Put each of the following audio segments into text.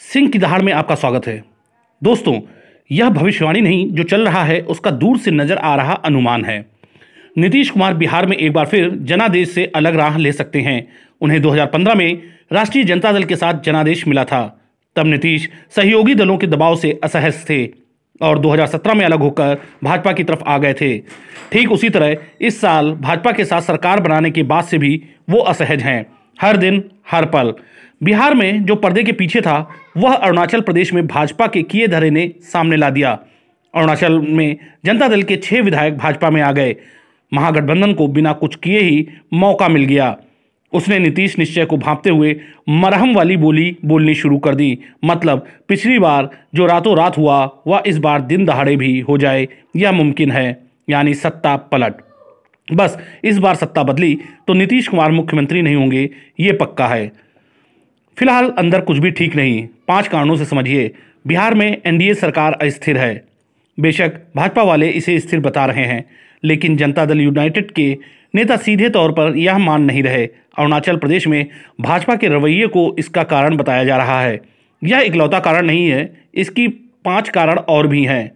सिंह की दहाड़ में आपका स्वागत है। दोस्तों, यह भविष्यवाणी नहीं, जो चल रहा है, उसका दूर से नज़र आ रहा अनुमान है। नीतीश कुमार बिहार में एक बार फिर जनादेश से अलग राह ले सकते हैं। उन्हें 2015 में राष्ट्रीय जनता दल के साथ जनादेश मिला था। तब नीतीश सहयोगी दलों के दबाव से असहज थे और 2017 में अलग होकर भाजपा की तरफ़ आ गए थे। ठीक उसी तरह इस साल भाजपा के साथ सरकार बनाने के बाद से भी वो असहज हैं। हर दिन, हर पल। बिहार में जो पर्दे के पीछे था, वह अरुणाचल प्रदेश में भाजपा के किए धरे ने सामने ला दिया। अरुणाचल में जनता दल के छह विधायक भाजपा में आ गए। महागठबंधन को बिना कुछ किए ही मौका मिल गया। उसने नीतीश निश्चय को भांपते हुए मरहम वाली बोली, बोलनी शुरू कर दी। मतलब पिछली बार जो रातों रात हुआ, वह इस बार दिन दहाड़े भी हो जाए, यह मुमकिन है। यानी सत्ता पलट। बस, इस बार सत्ता बदली तो नीतीश कुमार मुख्यमंत्री नहीं होंगे, ये पक्का है। फ़िलहाल अंदर कुछ भी ठीक नहीं, पाँच कारणों से समझिए। बिहार में एनडीए सरकार अस्थिर है। बेशक भाजपा वाले इसे स्थिर बता रहे हैं, लेकिन जनता दल यूनाइटेड के नेता सीधे तौर पर यह मान नहीं रहे। अरुणाचल प्रदेश में भाजपा के रवैये को इसका कारण बताया जा रहा है। यह इकलौता कारण नहीं है, इसकी पाँच कारण और भी हैं।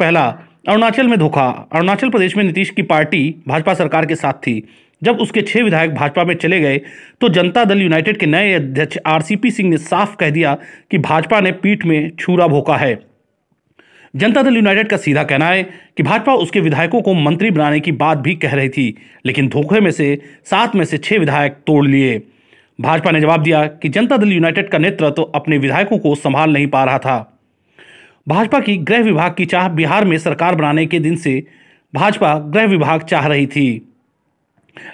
पहला अरुणाचल में धोखा। अरुणाचल प्रदेश में नीतीश की पार्टी भाजपा सरकार के साथ थी। जब उसके छह विधायक भाजपा में चले गए तो जनता दल यूनाइटेड के नए अध्यक्ष आरसीपी सिंह ने साफ़ कह दिया कि भाजपा ने पीठ में छूरा भोका है। जनता दल यूनाइटेड का सीधा कहना है कि भाजपा उसके विधायकों को मंत्री बनाने की बात भी कह रही थी, लेकिन धोखे में से, सात में से छह विधायक तोड़ लिए। भाजपा ने जवाब दिया कि जनता दल यूनाइटेड का नेतृत्व तो अपने विधायकों को संभाल नहीं पा रहा था। भाजपा की गृह विभाग की चाह बिहार में सरकार बनाने के दिन से भाजपा गृह विभाग चाह रही थी।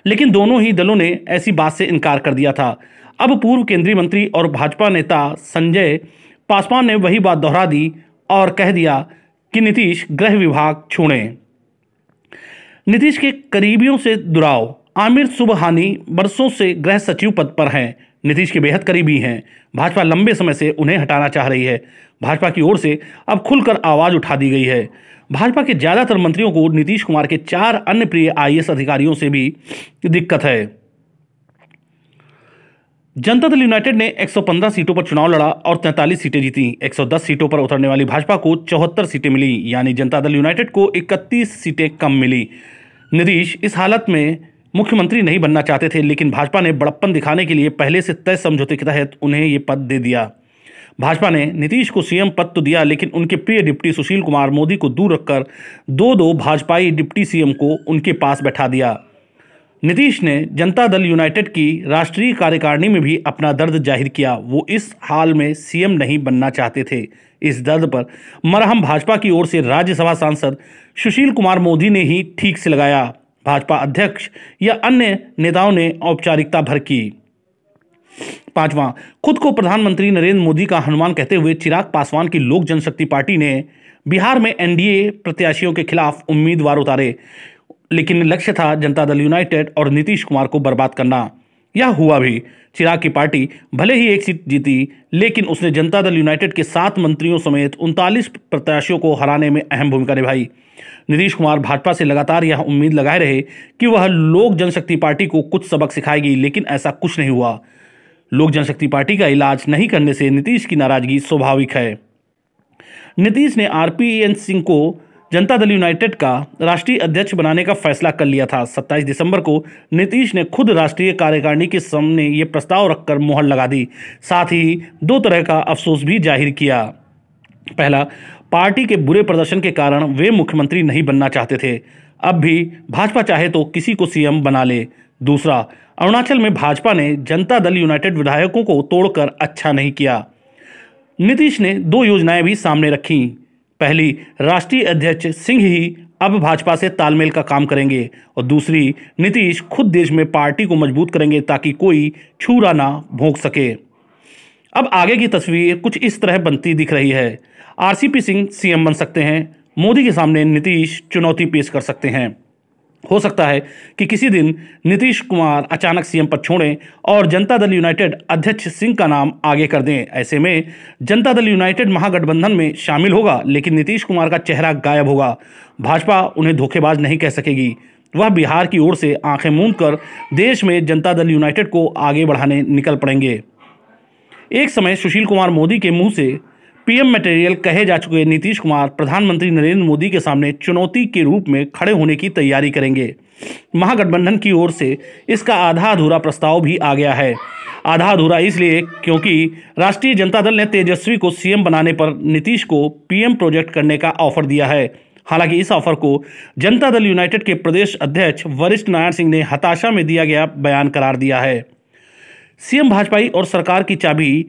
लेकिन दोनों ही दलों ने ऐसी बात से इनकार कर दिया था। अब पूर्व केंद्रीय मंत्री और भाजपा नेता संजय पासवान ने वही बात दोहरा दी और कह दिया कि नीतीश गृह विभाग छोड़ें नीतीश के करीबियों से दुराव आमिर सुबहानी बरसों से गृह सचिव पद पर हैं। नीतीश के बेहद करीबी हैं। भाजपा लंबे समय से उन्हें हटाना चाह रही है। भाजपा की ओर से अब खुलकर आवाज़ उठा दी गई है। भाजपा के ज़्यादातर मंत्रियों को नीतीश कुमार के चार अन्य प्रिय आईएएस अधिकारियों से भी दिक्कत है। जनता दल यूनाइटेड ने 115 सीटों पर चुनाव लड़ा और 43 सीटें जीती। 110 सीटों पर उतरने वाली भाजपा को चौहत्तर सीटें मिली, यानी जनता दल यूनाइटेड को 31 सीटें कम मिली। नीतीश इस हालत में मुख्यमंत्री नहीं बनना चाहते थे, लेकिन भाजपा ने बड़प्पन दिखाने के लिए पहले से तय समझौते के तहत उन्हें ये पद दे दिया। भाजपा ने नीतीश को सीएम पद तो दिया, लेकिन उनके प्रिय डिप्टी सुशील कुमार मोदी को दूर रखकर दो दो भाजपाई डिप्टी सीएम को उनके पास बैठा दिया। नीतीश ने जनता दल यूनाइटेड की राष्ट्रीय कार्यकारिणी में भी अपना दर्द ज़ाहिर किया। वो इस हाल में सीएम नहीं बनना चाहते थे। इस दर्द पर मरहम भाजपा की ओर से राज्यसभा सांसद सुशील कुमार मोदी ने ही ठीक से लगाया। भाजपा अध्यक्ष या अन्य नेताओं ने औपचारिकता भर की। पांचवा, खुद को प्रधानमंत्री नरेंद्र मोदी का हनुमान कहते हुए चिराग पासवान की लोक जनशक्ति पार्टी ने बिहार में एनडीए प्रत्याशियों के खिलाफ उम्मीदवार उतारे, लेकिन लक्ष्य था जनता दल यूनाइटेड और नीतीश कुमार को बर्बाद करना। यह हुआ भी। चिराग की पार्टी भले ही एक सीट जीती, लेकिन उसने जनता दल यूनाइटेड के सात मंत्रियों समेत उनतालीस प्रत्याशियों को हराने में अहम भूमिका निभाई। नीतीश कुमार भाजपा से लगातार यह उम्मीद लगाए रहे कि वह लोक जनशक्ति पार्टी को कुछ सबक सिखाएगी, लेकिन ऐसा कुछ नहीं हुआ। लोक जनशक्ति पार्टी का इलाज नहीं करने से नीतीश की नाराज़गी स्वाभाविक है। नीतीश ने आरपीएन सिंह को जनता दल यूनाइटेड का राष्ट्रीय अध्यक्ष बनाने का फैसला कर लिया था। 27 दिसंबर को नीतीश ने खुद राष्ट्रीय कार्यकारिणी के सामने ये प्रस्ताव रखकर मोहर लगा दी। साथ ही दो तरह का अफसोस भी ज़ाहिर किया। पहला, पार्टी के बुरे प्रदर्शन के कारण वे मुख्यमंत्री नहीं बनना चाहते थे। अब भी भाजपा चाहे तो किसी को सीएम बना ले। दूसरा, अरुणाचल में भाजपा ने जनता दल यूनाइटेड विधायकों को तोड़कर अच्छा नहीं किया। नीतीश ने दो योजनाएँ भी सामने रखी। पहली, राष्ट्रीय अध्यक्ष सिंह ही अब भाजपा से तालमेल का काम करेंगे और दूसरी, नीतीश खुद देश में पार्टी को मज़बूत करेंगे ताकि कोई छूरा ना भोंक सके। अब आगे की तस्वीर कुछ इस तरह बनती दिख रही है। आरसीपी सिंह सीएम बन सकते हैं, मोदी के सामने नीतीश चुनौती पेश कर सकते हैं। हो सकता है कि किसी दिन नीतीश कुमार अचानक सीएम पद छोड़ें और जनता दल यूनाइटेड अध्यक्ष सिंह का नाम आगे कर दें। ऐसे में जनता दल यूनाइटेड महागठबंधन में शामिल होगा, लेकिन नीतीश कुमार का चेहरा गायब होगा। भाजपा उन्हें धोखेबाज नहीं कह सकेगी। वह बिहार की ओर से आँखें मूंद कर देश में जनता दल यूनाइटेड को आगे बढ़ाने निकल पड़ेंगे। एक समय सुशील कुमार मोदी के मुँह से पीएम मटेरियल कहे जा चुके नीतीश कुमार प्रधानमंत्री नरेंद्र मोदी के सामने चुनौती के रूप में खड़े होने की तैयारी करेंगे। महागठबंधन की ओर से इसका आधा अधूरा प्रस्ताव भी आ गया है। आधा अधूरा इसलिए क्योंकि राष्ट्रीय जनता दल ने तेजस्वी को सीएम बनाने पर नीतीश को पीएम प्रोजेक्ट करने का ऑफ़र दिया है। हालाँकि इस ऑफ़र को जनता दल यूनाइटेड के प्रदेश अध्यक्ष वरिष्ठ नारायण सिंह ने हताशा में दिया गया बयान करार दिया है। सीएम भाजपाई और सरकार की चाबी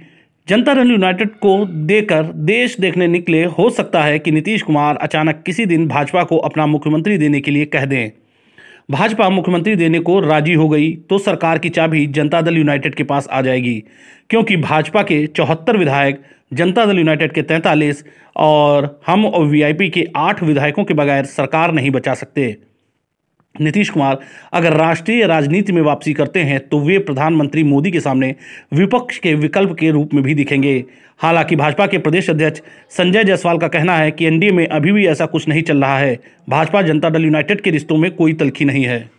जनता दल यूनाइटेड को देकर देश देखने निकले, हो सकता है कि नीतीश कुमार अचानक किसी दिन भाजपा को अपना मुख्यमंत्री देने के लिए कह दें। भाजपा मुख्यमंत्री देने को राज़ी हो गई तो सरकार की चाबी जनता दल यूनाइटेड के पास आ जाएगी, क्योंकि भाजपा के चौहत्तर विधायक जनता दल यूनाइटेड के तैंतालीस और हम और वीआईपी के आठ विधायकों के बगैर सरकार नहीं बचा सकते। नीतीश कुमार अगर राष्ट्रीय राजनीति में वापसी करते हैं तो वे प्रधानमंत्री मोदी के सामने विपक्ष के विकल्प के रूप में भी दिखेंगे। हालाँकि भाजपा के प्रदेश अध्यक्ष संजय जायसवाल का कहना है कि एनडीए में अभी भी ऐसा कुछ नहीं चल रहा है। भाजपा जनता दल यूनाइटेड के रिश्तों में कोई तलखी नहीं है।